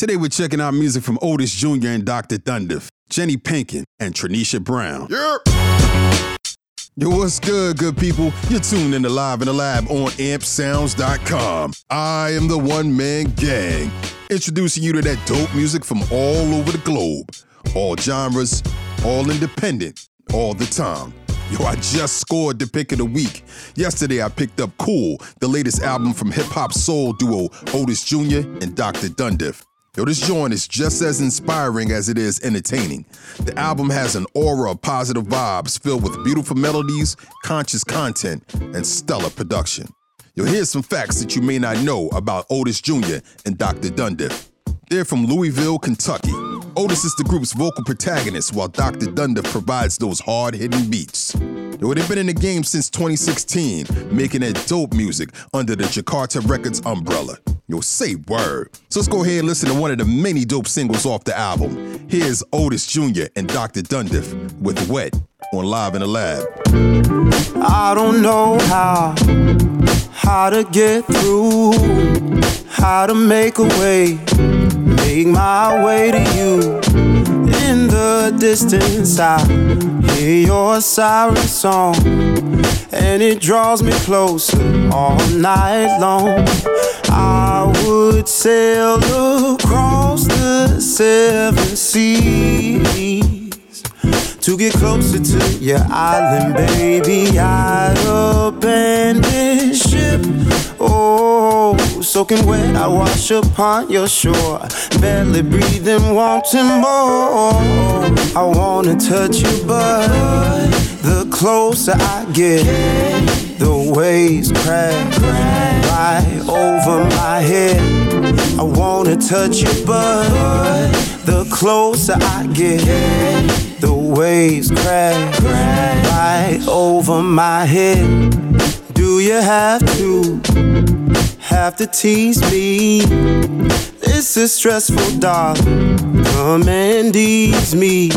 Today we're checking out music from Otis Jr. and Dr. Dundiff, Jenny Pinkin, and Tranisha Brown. Yep. Yo, what's good, good people? You're tuned in to Live in the Lab on ampsounds.com. I am the one man gang, introducing you to that dope music from all over the globe. All genres, all independent, all the time. Yo, I just scored the pick of the week. Yesterday, I picked up Cool, the latest album from hip hop soul duo Otis Jr. and Dr. Dundiff. Yo, this joint is just as inspiring as it is entertaining. The album has an aura of positive vibes filled with beautiful melodies, conscious content, and stellar production. Yo, here's some facts that you may not know about Otis Jr. and Dr. Dundiff. They're from Louisville, Kentucky. Otis is the group's vocal protagonist, while Dr. Dundiff provides those hard hitting beats. They've been in the game since 2016, making that dope music under the Jakarta Records umbrella. Yo, say word. So let's go ahead and listen to one of the many dope singles off the album. Here's Otis Jr. and Dr. Dundiff with Wet on Live in the Lab. I don't know how, how to get through, how to make a way, make my way to you. In the distance, I hear your siren song, and it draws me closer all night long. I would sail across the seven seas to get closer to your island, baby. I'd abandon ship. Oh, soaking wet, I wash upon your shore. Barely breathing, wanting more. I wanna touch you, but the closer I get, the waves crash right over my head. I wanna touch you, but the closer I get, the waves crash right over my head. Do you have to, have to tease me? This is stressful, darling. Come and ease me.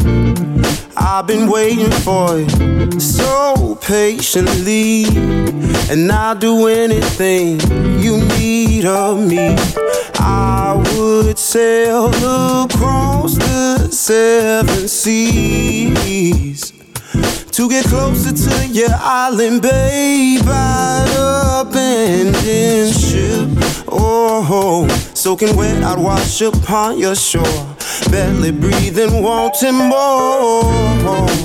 I've been waiting for it so patiently, and I'll do anything you need of me. I would sail across the seven seas to get closer to your island, babe. I'd abandon ship. Oh, soaking wet, I'd wash upon your shore. Barely breathing, wanting more.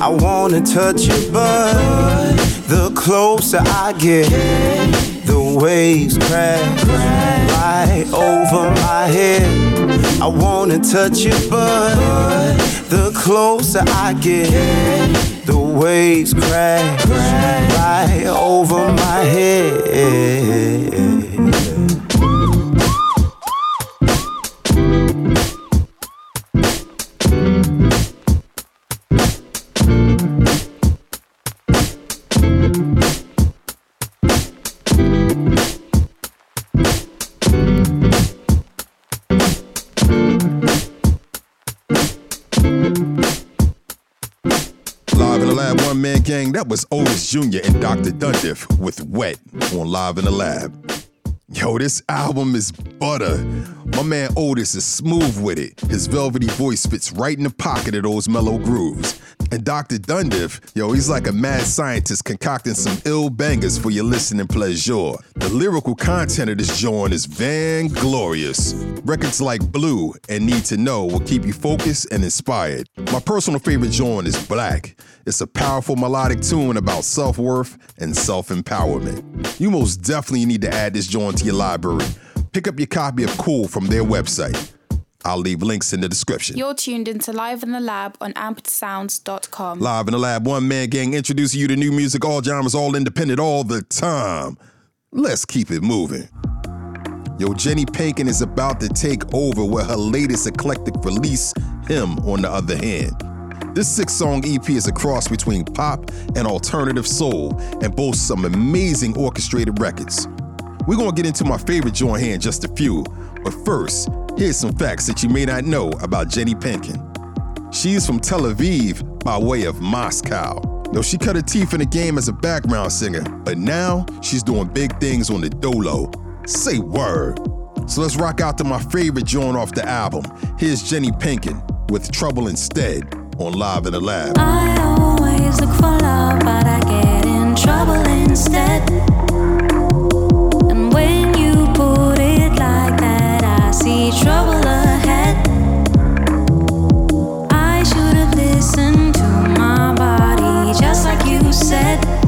I wanna touch you, but the closer I get, the waves crash right over my head. Wanna touch you, but the closer I get, the waves crash right over my head. Man Gang, that was Otis Jr. and Dr. Dundiff with Wet on Live in the Lab. Yo, this album is butter. My man Otis is smooth with it. His velvety voice fits right in the pocket of those mellow grooves. And Dr. Dundiff, yo, he's like a mad scientist concocting some ill bangers for your listening pleasure. The lyrical content of this joint is van glorious. Records like Blue and Need to Know will keep you focused and inspired. My personal favorite joint is Black. It's a powerful melodic tune about self worth and self empowerment. You most definitely need to add this joint to your library. Pick up your copy of Cool from their website. I'll leave links in the description. You're tuned into Live in the Lab on ampsounds.com. Live in the lab, one man gang introducing you to new music, all genres, all independent, all the time. Let's keep it moving. Yo, Jenny Pinkin is about to take over with her latest eclectic release, Him, on the other hand. This six song EP is a cross between pop and alternative soul and boasts some amazing orchestrated records. We're gonna get into my favorite joint here in just a few, but first, here's some facts that you may not know about Jenny Pinkin. She's from Tel Aviv by way of Moscow. Though she cut her teeth in the game as a background singer, but now she's doing big things on the dolo. Say word. So let's rock out to my favorite joint off the album. Here's Jenny Pinkin with Trouble Instead on Live in the Lab. I always look for love, but I get in trouble instead. And when you put it like that, I see trouble ahead. I should have listened to my body, just like you said.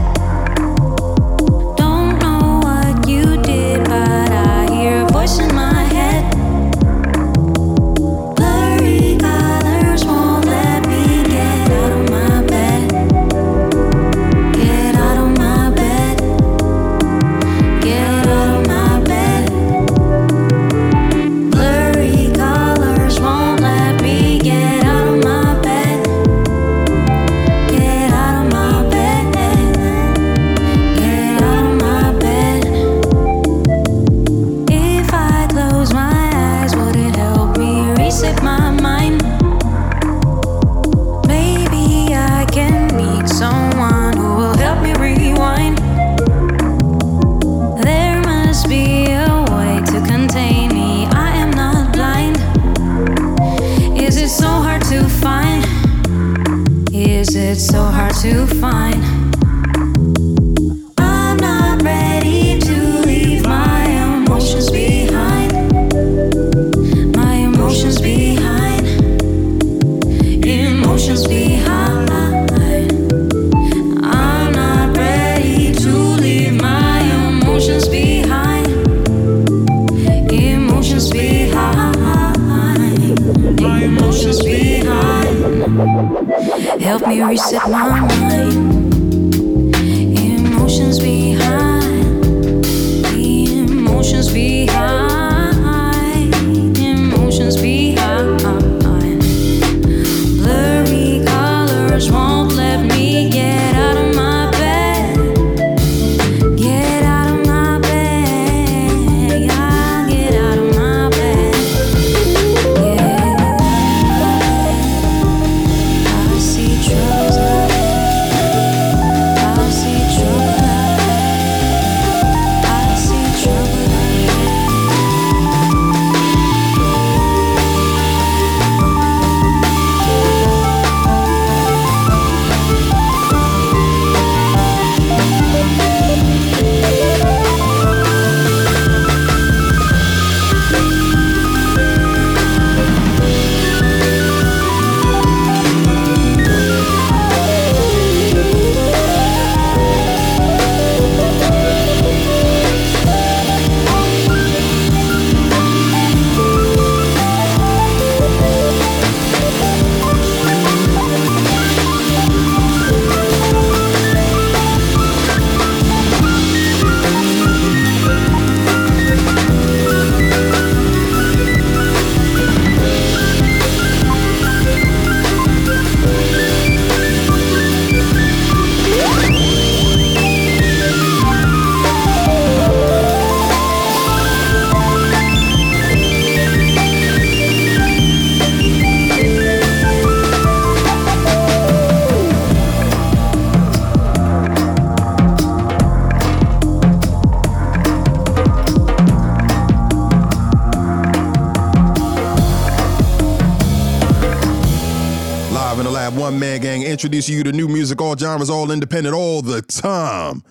Introducing you to new music, all genres, all independent, all the time.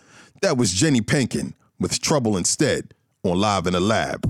That was Jenny Pinkin with Trouble Instead on Live in the Lab.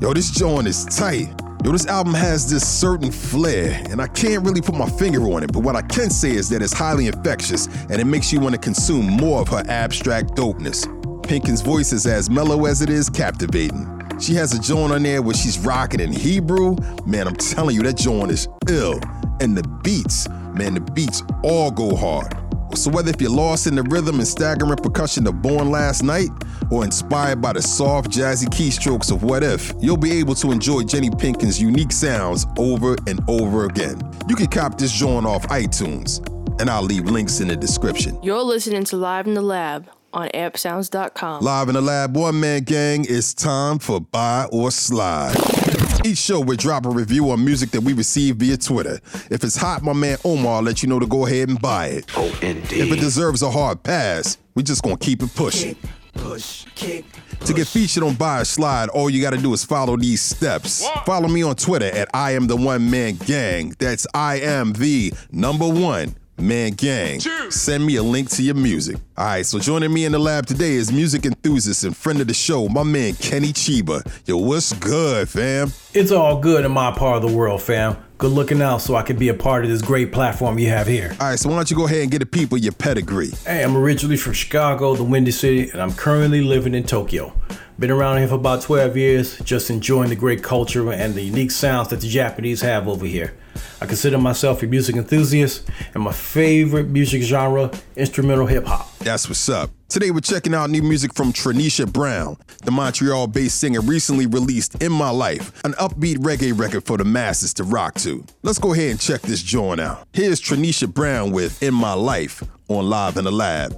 Yo, this joint is tight. Yo, this album has this certain flair, and I can't really put my finger on it, but what I can say is that it's highly infectious and it makes you want to consume more of her abstract dopeness. Pinkin's voice is as mellow as it is captivating. She has a joint on there where she's rocking in Hebrew. Man, I'm telling you, that joint is ill. And the beats, man, the beats all go hard. So whether if you're lost in the rhythm and staggering percussion of Born Last Night, or inspired by the soft, jazzy keystrokes of What If, you'll be able to enjoy Jenny Pinkin's unique sounds over and over again. You can cop this joint off iTunes, and I'll leave links in the description. You're listening to Live in the Lab on ampsounds.com. Live in the lab, one man gang, it's time for Buy or Slide. Each show we drop a review on music that we receive via Twitter. If it's hot, my man Omar will let you know to go ahead and buy it. Oh, indeed. If it deserves a hard pass, we just gonna keep it pushing. push, kick. To get featured on Buy or Slide, all you gotta do is follow these steps. Follow me on Twitter at I am the one man gang. That's I am the number one man gang. Send me a link to your music. All right, so joining me in the lab today is music enthusiast and friend of the show, my man Kenny Chiba. Yo, what's good, fam? It's all good in my part of the world, fam. Good looking out so I can be a part of this great platform you have here. All right, so why don't you go ahead and get the people your pedigree? Hey, I'm originally from Chicago, the Windy City, and I'm currently living in Tokyo. Been around here for about 12 years, just enjoying the great culture and the unique sounds that the Japanese have over here. I consider myself a music enthusiast, and my favorite music genre, instrumental hip hop. That's what's up. Today we're checking out new music from Tranisha Brown. The Montreal-based singer recently released In My Life, an upbeat reggae record for the masses to rock to. Let's go ahead and check this joint out. Here's Tranisha Brown with In My Life on Live in the Lab.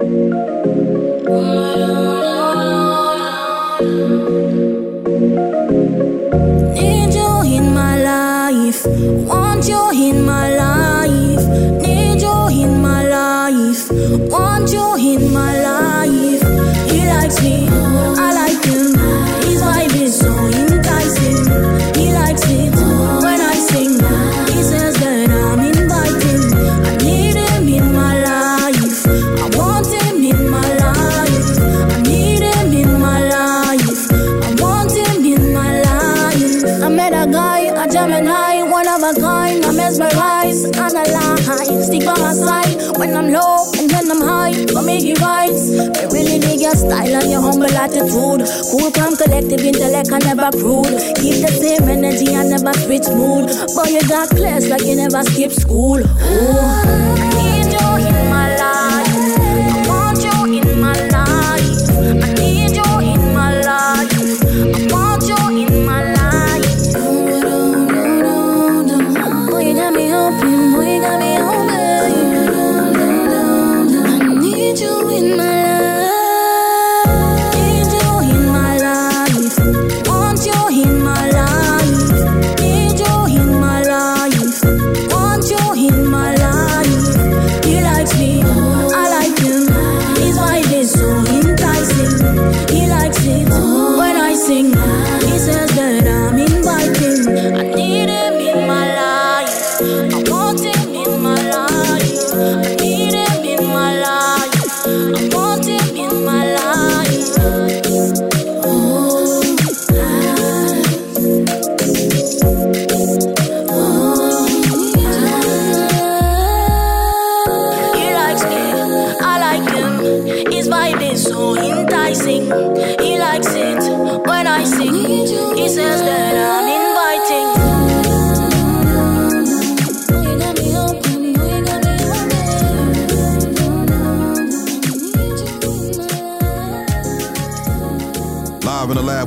Need you in my life. Want you in my life. Need you in my life. Want you in my life. He likes me. I like him. Style and your humble attitude. Cool, calm, collective intellect, and never crude. Keep the same energy and never switch mood. Boy, you got class like you never skip school. Ooh,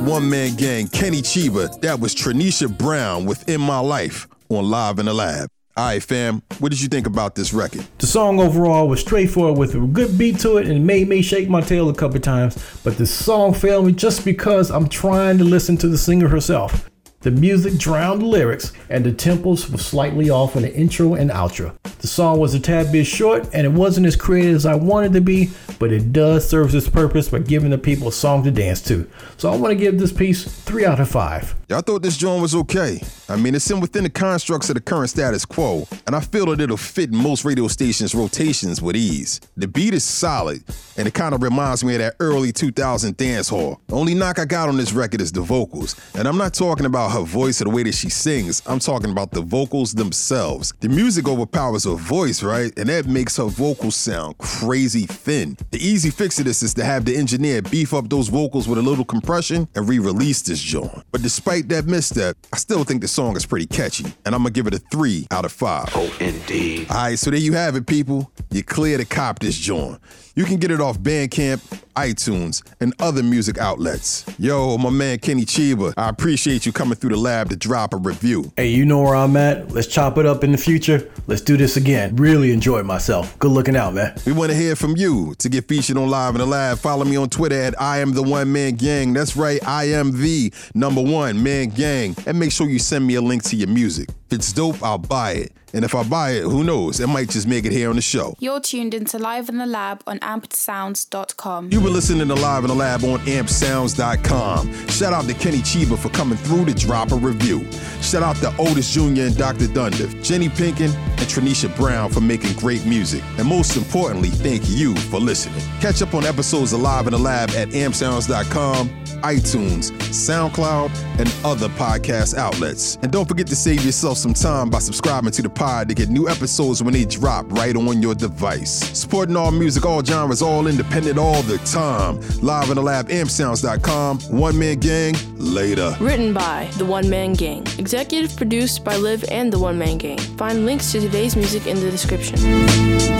one man gang, Kenny Chiba. That was Tranisha Brown with In My Life on Live in the Lab. All right, fam, what did you think about this record? The song overall was straightforward with a good beat to it and made me shake my tail a couple times, but the song failed me just because I'm trying to listen to the singer herself. The music drowned the lyrics, and the tempos were slightly off in the intro and outro. The song was a tad bit short, and it wasn't as creative as I wanted it to be, but it does serve its purpose by giving the people a song to dance to. So I want to give this piece 3 out of 5. Y'all thought this joint was okay. I mean, it's in within the constructs of the current status quo, and I feel that it'll fit most radio stations' rotations with ease. The beat is solid, and it kind of reminds me of that early 2000 dance hall. The only knock I got on this record is the vocals, and I'm not talking about her voice or the way that she sings. I'm talking about the vocals themselves. The music overpowers her voice, right? And that makes her vocals sound crazy thin. The easy fix to this is to have the engineer beef up those vocals with a little compression and re-release this joint. But despite that misstep, I still think the song is pretty catchy, and I'm gonna give it a three out of five. Oh, indeed. All right, so there you have it, people. You're clear to cop this joint. You can get it off Bandcamp, iTunes, and other music outlets. Yo, my man Kenny Chiba, I appreciate you coming through the lab to drop a review. Hey, you know where I'm at. Let's chop it up in the future. Let's do this again. Really enjoyed myself. Good looking out, man. We want to hear from you. To get featured on Live in the Lab, follow me on Twitter at I am the one man gang. That's right, I am the number one man gang. And make sure you send me a link to your music. If it's dope, I'll buy it. And if I buy it, who knows? It might just make it here on the show. You're tuned into Live in the Lab on ampsounds.com. You've been listening to Live in the Lab on ampsounds.com. Shout out to Kenny Chiba for coming through to drop a review. Shout out to Otis Jr. and Dr. Dundiff, Jenny Pinkin, and Tranisha Brown for making great music. And most importantly, thank you for listening. Catch up on episodes of Live in the Lab at ampsounds.com, iTunes, SoundCloud, and other podcast outlets. And don't forget to save yourself some time by subscribing to the pod to get new episodes when they drop right on your device. Supporting all music, all genres, all independent, all the time. Live in the Lab, ampsounds.com. One Man Gang, later. Written by The One Man Gang. Executive produced by Liv and The One Man Gang. Find links to today's music in the description.